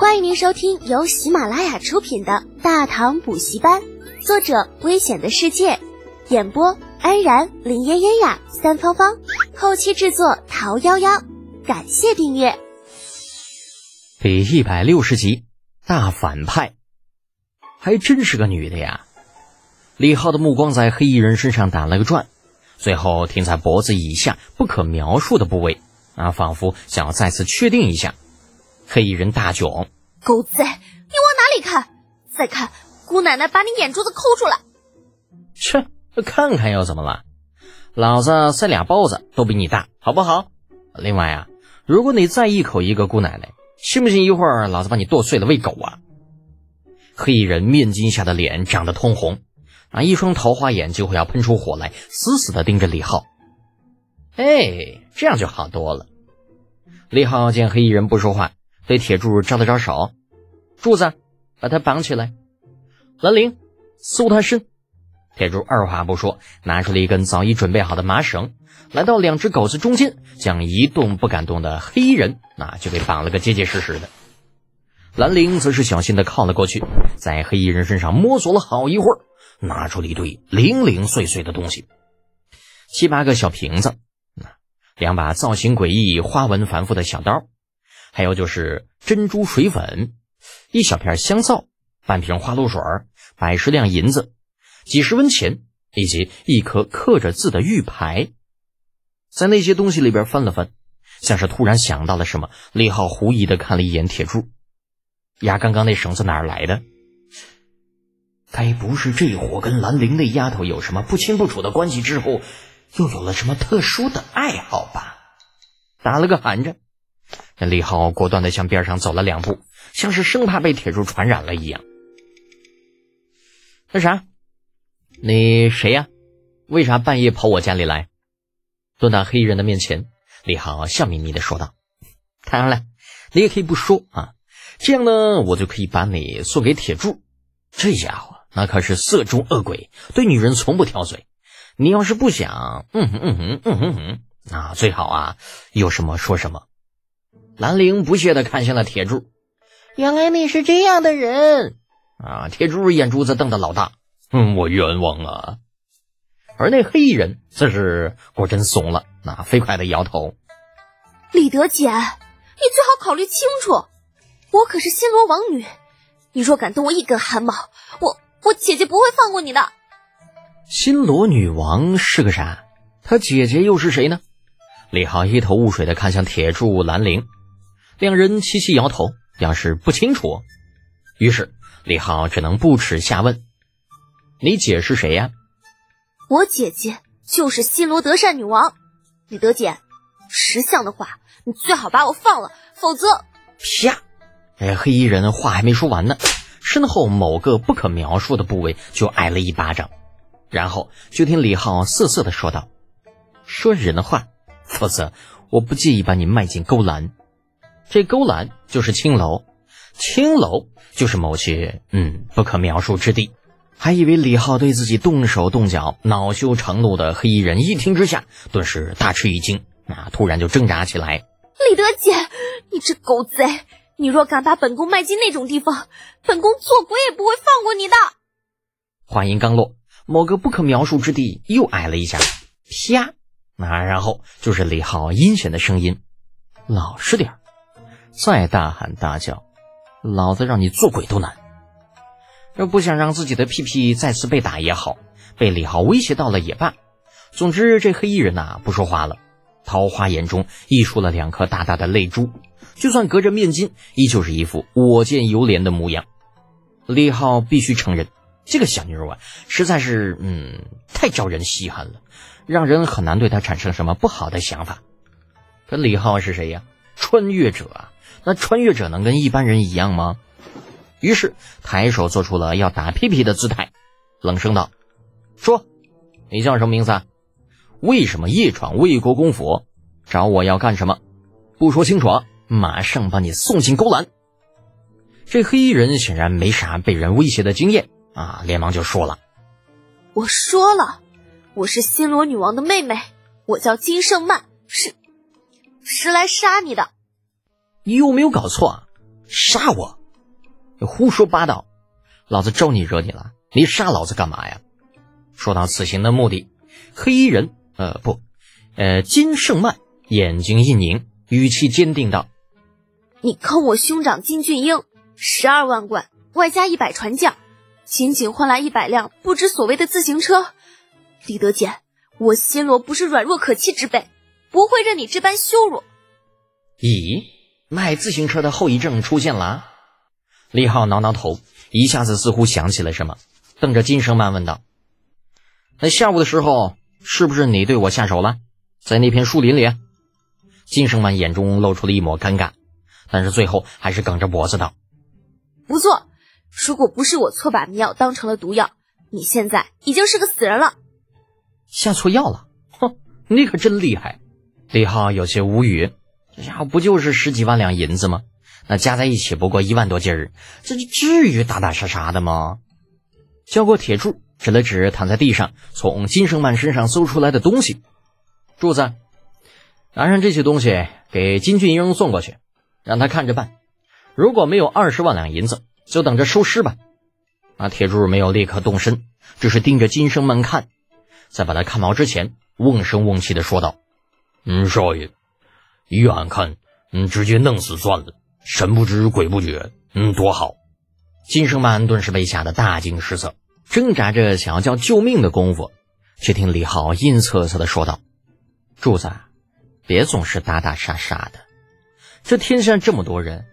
欢迎您收听由喜马拉雅出品的《大唐补习班》，作者：危险的世界，演播：安然、林嫣嫣呀、三芳芳，后期制作：桃夭夭。感谢订阅。第一百六十集，大反派，还真是个女的呀！李浩的目光在黑衣人身上打了个转，最后停在脖子以下不可描述的部位，啊，仿佛想要再次确定一下。黑衣人大囧：“狗贼，你往哪里看？再看，姑奶奶把你眼珠子抠出来！”切，看看又怎么了？老子塞俩包子都比你大，好不好？另外啊，如果你再一口一个姑奶奶，信不信一会儿老子把你剁碎了喂狗啊？黑衣人面巾下的脸涨得通红，啊，一双桃花眼就会要喷出火来，死死地盯着李浩。哎，这样就好多了。李浩见黑衣人不说话。对铁柱招了招手，柱子，把他绑起来。兰陵，搜他身。铁柱二话不说，拿出了一根早已准备好的麻绳，来到两只狗子中间，将一动不敢动的黑衣人那就给绑了个结结实实的。兰陵则是小心的靠了过去，在黑衣人身上摸索了好一会儿，拿出了一堆零零碎碎的东西，七八个小瓶子，两把造型诡异、花纹繁复的小刀。还有就是珍珠水粉，一小片香皂，半瓶花露水，百十两银子，几十文钱，以及一颗刻着字的玉牌。在那些东西里边翻了翻，像是突然想到了什么，李浩狐疑的看了一眼铁柱，呀，刚刚那绳子哪儿来的？该不是这货跟兰陵那丫头有什么不清不楚的关系之后，又有了什么特殊的爱好吧？打了个寒颤。那李浩果断的向边上走了两步，像是生怕被铁柱传染了一样。那啥，你谁呀？为啥半夜跑我家里来？蹲到黑衣人的面前，李浩笑眯眯的说道：“当然了，你也可以不说啊，这样呢，我就可以把你送给铁柱。这家伙那可是色中恶鬼，对女人从不挑嘴。你要是不想，嗯哼嗯哼嗯哼哼，那最好啊，有什么说什么。”兰陵不屑的看向了铁柱，原来你是这样的人啊！铁柱眼珠子瞪得老大，嗯，我冤枉啊！而那黑衣人则是果真怂了，那飞快的摇头。李德简，你最好考虑清楚，我可是新罗王女，你若敢动我一根汗毛，我我姐姐不会放过你的。新罗女王是个啥？她姐姐又是谁呢？李浩一头雾水的看向铁柱兰陵。两人齐齐摇头，表示不清楚。于是李浩只能不耻下问：“你姐是谁呀？”“我姐姐就是新罗德善女王。”李德姐，识相的话，你最好把我放了，否则……啪！哎，黑衣人话还没说完呢，身后某个不可描述的部位就挨了一巴掌，然后就听李浩瑟瑟的说道：“说人话，否则我不介意把你卖进勾栏。”这勾栏就是青楼，青楼就是某些嗯不可描述之地。还以为李浩对自己动手动脚，恼羞成怒的黑衣人一听之下，顿时大吃一惊，那突然就挣扎起来。李德姐，你这狗贼！你若敢把本宫卖进那种地方，本宫做鬼也不会放过你的。话音刚落，某个不可描述之地又挨了一下，啪！那然后就是李浩阴险的声音：“老实点再大喊大叫，老子让你做鬼都难。要不想让自己的屁屁再次被打也好，被李浩威胁到了也罢。总之，这黑衣人呐不说话了，桃花眼中溢出了两颗大大的泪珠，就算隔着面巾，依旧是一副我见犹怜的模样。李浩必须承认，这个小妞啊，实在是嗯太招人稀罕了，让人很难对她产生什么不好的想法。可李浩是谁呀？穿越者啊！那穿越者能跟一般人一样吗？于是抬手做出了要打屁屁的姿态，冷声道：“说，你叫什么名字？为什么夜闯魏国公府？找我要干什么？不说清楚，马上把你送进勾栏。”这黑衣人显然没啥被人威胁的经验啊，连忙就说了：“我说了，我是新罗女王的妹妹，我叫金圣曼，是是来杀你的。”你有没有搞错啊？杀我！胡说八道！老子招你惹你了？你杀老子干嘛呀？说到此行的目的，黑衣人，呃，不，呃，金圣曼眼睛一凝，语气坚定道：“你坑我兄长金俊英十二万贯，外加一百船将，仅仅换来一百辆不知所谓的自行车。李德简，我新罗不是软弱可欺之辈，不会任你这般羞辱。”咦，卖自行车的后遗症出现了？李浩挠挠头，一下子似乎想起了什么，瞪着金生曼问道。那下午的时候，是不是你对我下手了？在那片树林里，金生曼眼中露出了一抹尴尬，但是最后还是梗着脖子道：“不错，如果不是我错把迷药当成了毒药，你现在已经是个死人了。”下错药了？哼，你可真厉害！李浩有些无语，这家伙不就是十几万两银子吗？那加在一起不过一万多斤儿，这至于打打杀杀的吗？交过铁柱。指了指躺在地上从金生曼身上搜出来的东西，柱子，拿上这些东西给金俊英送过去，让他看着办。如果没有二十万两银子，就等着收尸吧。那铁柱没有立刻动身，只是盯着金生曼看，在把他看毛之前，瓮声瓮气的说道：“嗯，少爷，依俺看，嗯，直接弄死算了，神不知鬼不觉，嗯，多好。”金生曼顿时被吓得大惊失色。挣扎着想要叫救命的功夫，却听李浩阴恻恻的说道：“柱子，别总是打打杀杀的。这天下这么多人，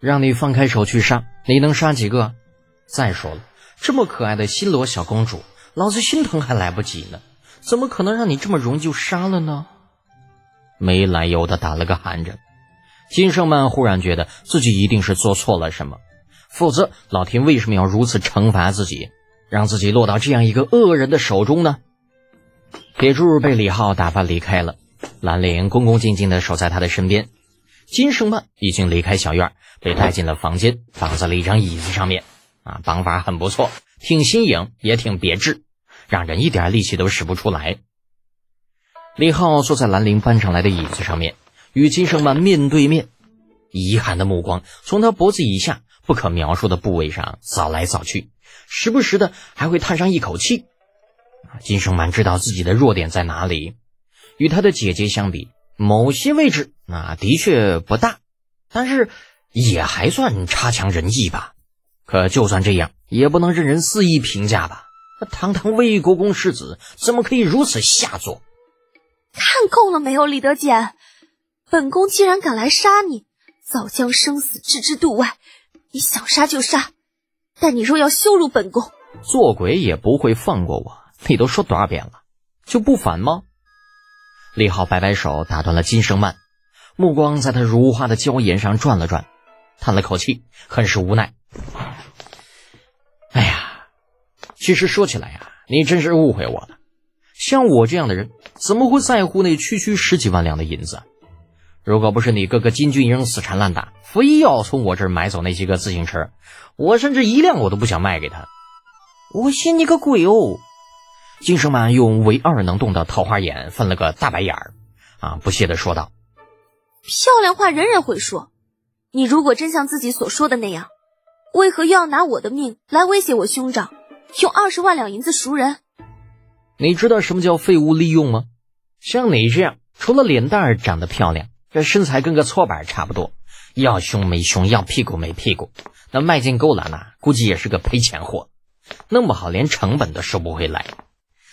让你放开手去杀，你能杀几个？再说了，这么可爱的新罗小公主，老子心疼还来不及呢，怎么可能让你这么容易就杀了呢？”没来由的打了个寒颤。金圣曼忽然觉得自己一定是做错了什么，否则老天为什么要如此惩罚自己？让自己落到这样一个恶人的手中呢？铁柱被李浩打发离开了，兰陵恭恭敬敬地守在他的身边。金圣曼已经离开小院，被带进了房间，绑在了一张椅子上面。啊，绑法很不错，挺新颖，也挺别致，让人一点力气都使不出来。李浩坐在兰陵搬上来的椅子上面，与金圣曼面对面，遗憾的目光从他脖子以下不可描述的部位上扫来扫去。时不时的还会叹上一口气，金圣曼知道自己的弱点在哪里，与他的姐姐相比，某些位置啊的确不大，但是也还算差强人意吧。可就算这样，也不能任人肆意评价吧？那堂堂魏国公世子，怎么可以如此下作？看够了没有，李德简？本宫既然敢来杀你，早将生死置之度外，你想杀就杀。但你若要羞辱本宫，做鬼也不会放过我。你都说多少遍了，就不烦吗？李浩摆摆手，打断了金生曼，目光在他如花的娇颜上转了转，叹了口气，很是无奈。哎呀，其实说起来呀，你真是误会我了。像我这样的人，怎么会在乎那区区十几万两的银子？如果不是你哥哥金俊英死缠烂打，非要从我这儿买走那些个自行车，我甚至一辆我都不想卖给他。我信你个鬼哦！金生满用唯二能动的桃花眼翻了个大白眼儿，啊，不屑的说道：“漂亮话人人会说，你如果真像自己所说的那样，为何又要拿我的命来威胁我兄长，用二十万两银子赎人？你知道什么叫废物利用吗？像你这样，除了脸蛋长得漂亮。”这身材跟个搓板差不多，要胸没胸，要屁股没屁股，那卖进勾栏呐，估计也是个赔钱货，弄不好连成本都收不回来。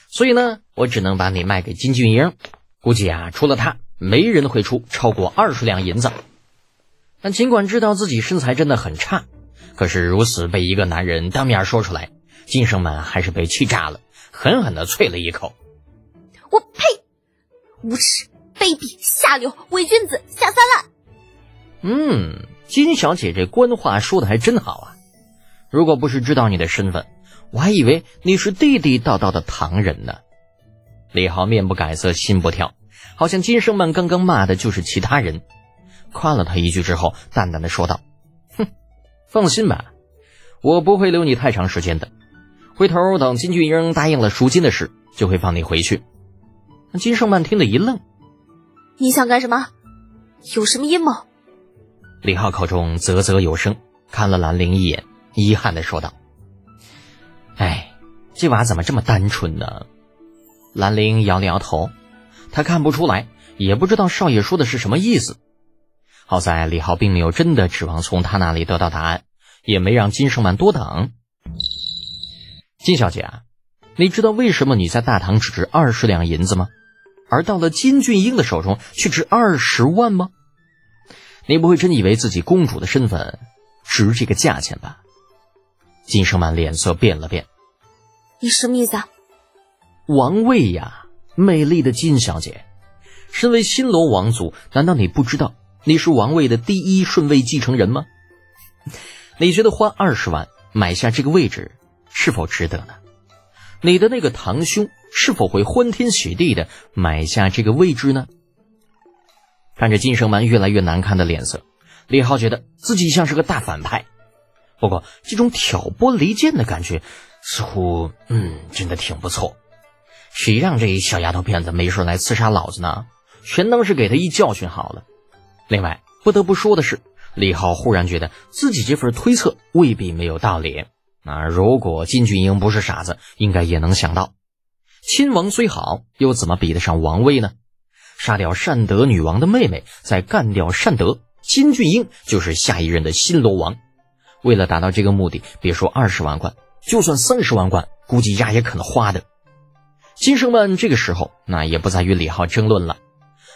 所以呢，我只能把你卖给金俊英，估计啊，除了他，没人会出超过二十两银子。但尽管知道自己身材真的很差，可是如此被一个男人当面说出来，金生们还是被气炸了，狠狠的啐了一口：“我呸，无耻！”卑鄙下流伪君子下三滥。嗯，金小姐这官话说的还真好啊！如果不是知道你的身份，我还以为你是地地道道的唐人呢。李浩面不改色心不跳，好像金生曼刚刚骂的就是其他人。夸了他一句之后，淡淡的说道：“哼，放心吧，我不会留你太长时间的。回头等金俊英答应了赎金的事，就会放你回去。”金圣曼听得一愣。你想干什么？有什么阴谋？李浩口中啧啧有声，看了兰陵一眼，遗憾的说道：“哎，这娃怎么这么单纯呢？”兰陵摇了摇头，他看不出来，也不知道少爷说的是什么意思。好在李浩并没有真的指望从他那里得到答案，也没让金胜曼多等。金小姐啊，你知道为什么你在大唐只值二十两银子吗？而到了金俊英的手中却值二十万吗？你不会真以为自己公主的身份值这个价钱吧？金生曼脸色变了变，你什么意思啊？王位呀，美丽的金小姐，身为新罗王族，难道你不知道？你是王位的第一顺位继承人吗？你觉得花二十万买下这个位置是否值得呢？你的那个堂兄是否会欢天喜地的买下这个位置呢？看着金生曼越来越难看的脸色，李浩觉得自己像是个大反派。不过这种挑拨离间的感觉，似乎嗯，真的挺不错。谁让这小丫头片子没事来刺杀老子呢？全当是给他一教训好了。另外，不得不说的是，李浩忽然觉得自己这份推测未必没有道理。那如果金俊英不是傻子，应该也能想到，亲王虽好，又怎么比得上王位呢？杀掉善德女王的妹妹，再干掉善德，金俊英就是下一任的新罗王。为了达到这个目的，别说二十万贯，就算三十万贯，估计丫也肯花的。金生们这个时候，那也不再与李浩争论了。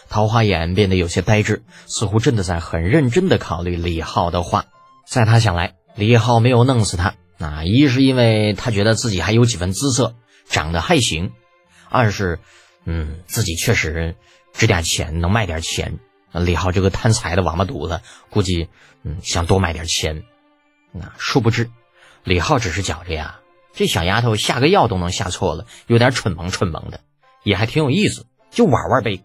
桃花眼变得有些呆滞，似乎真的在很认真的考虑李浩的话。在他想来，李浩没有弄死他，那一是因为他觉得自己还有几分姿色，长得还行；二是，嗯，自己确实值点钱，能卖点钱。李浩这个贪财的王八犊子，估计嗯想多卖点钱。那殊不知，李浩只是觉着呀，这小丫头下个药都能下错了，有点蠢萌蠢萌的，也还挺有意思，就玩玩呗。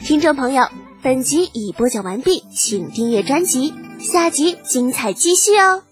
听众朋友，本集已播讲完毕，请订阅专辑，下集精彩继续哦。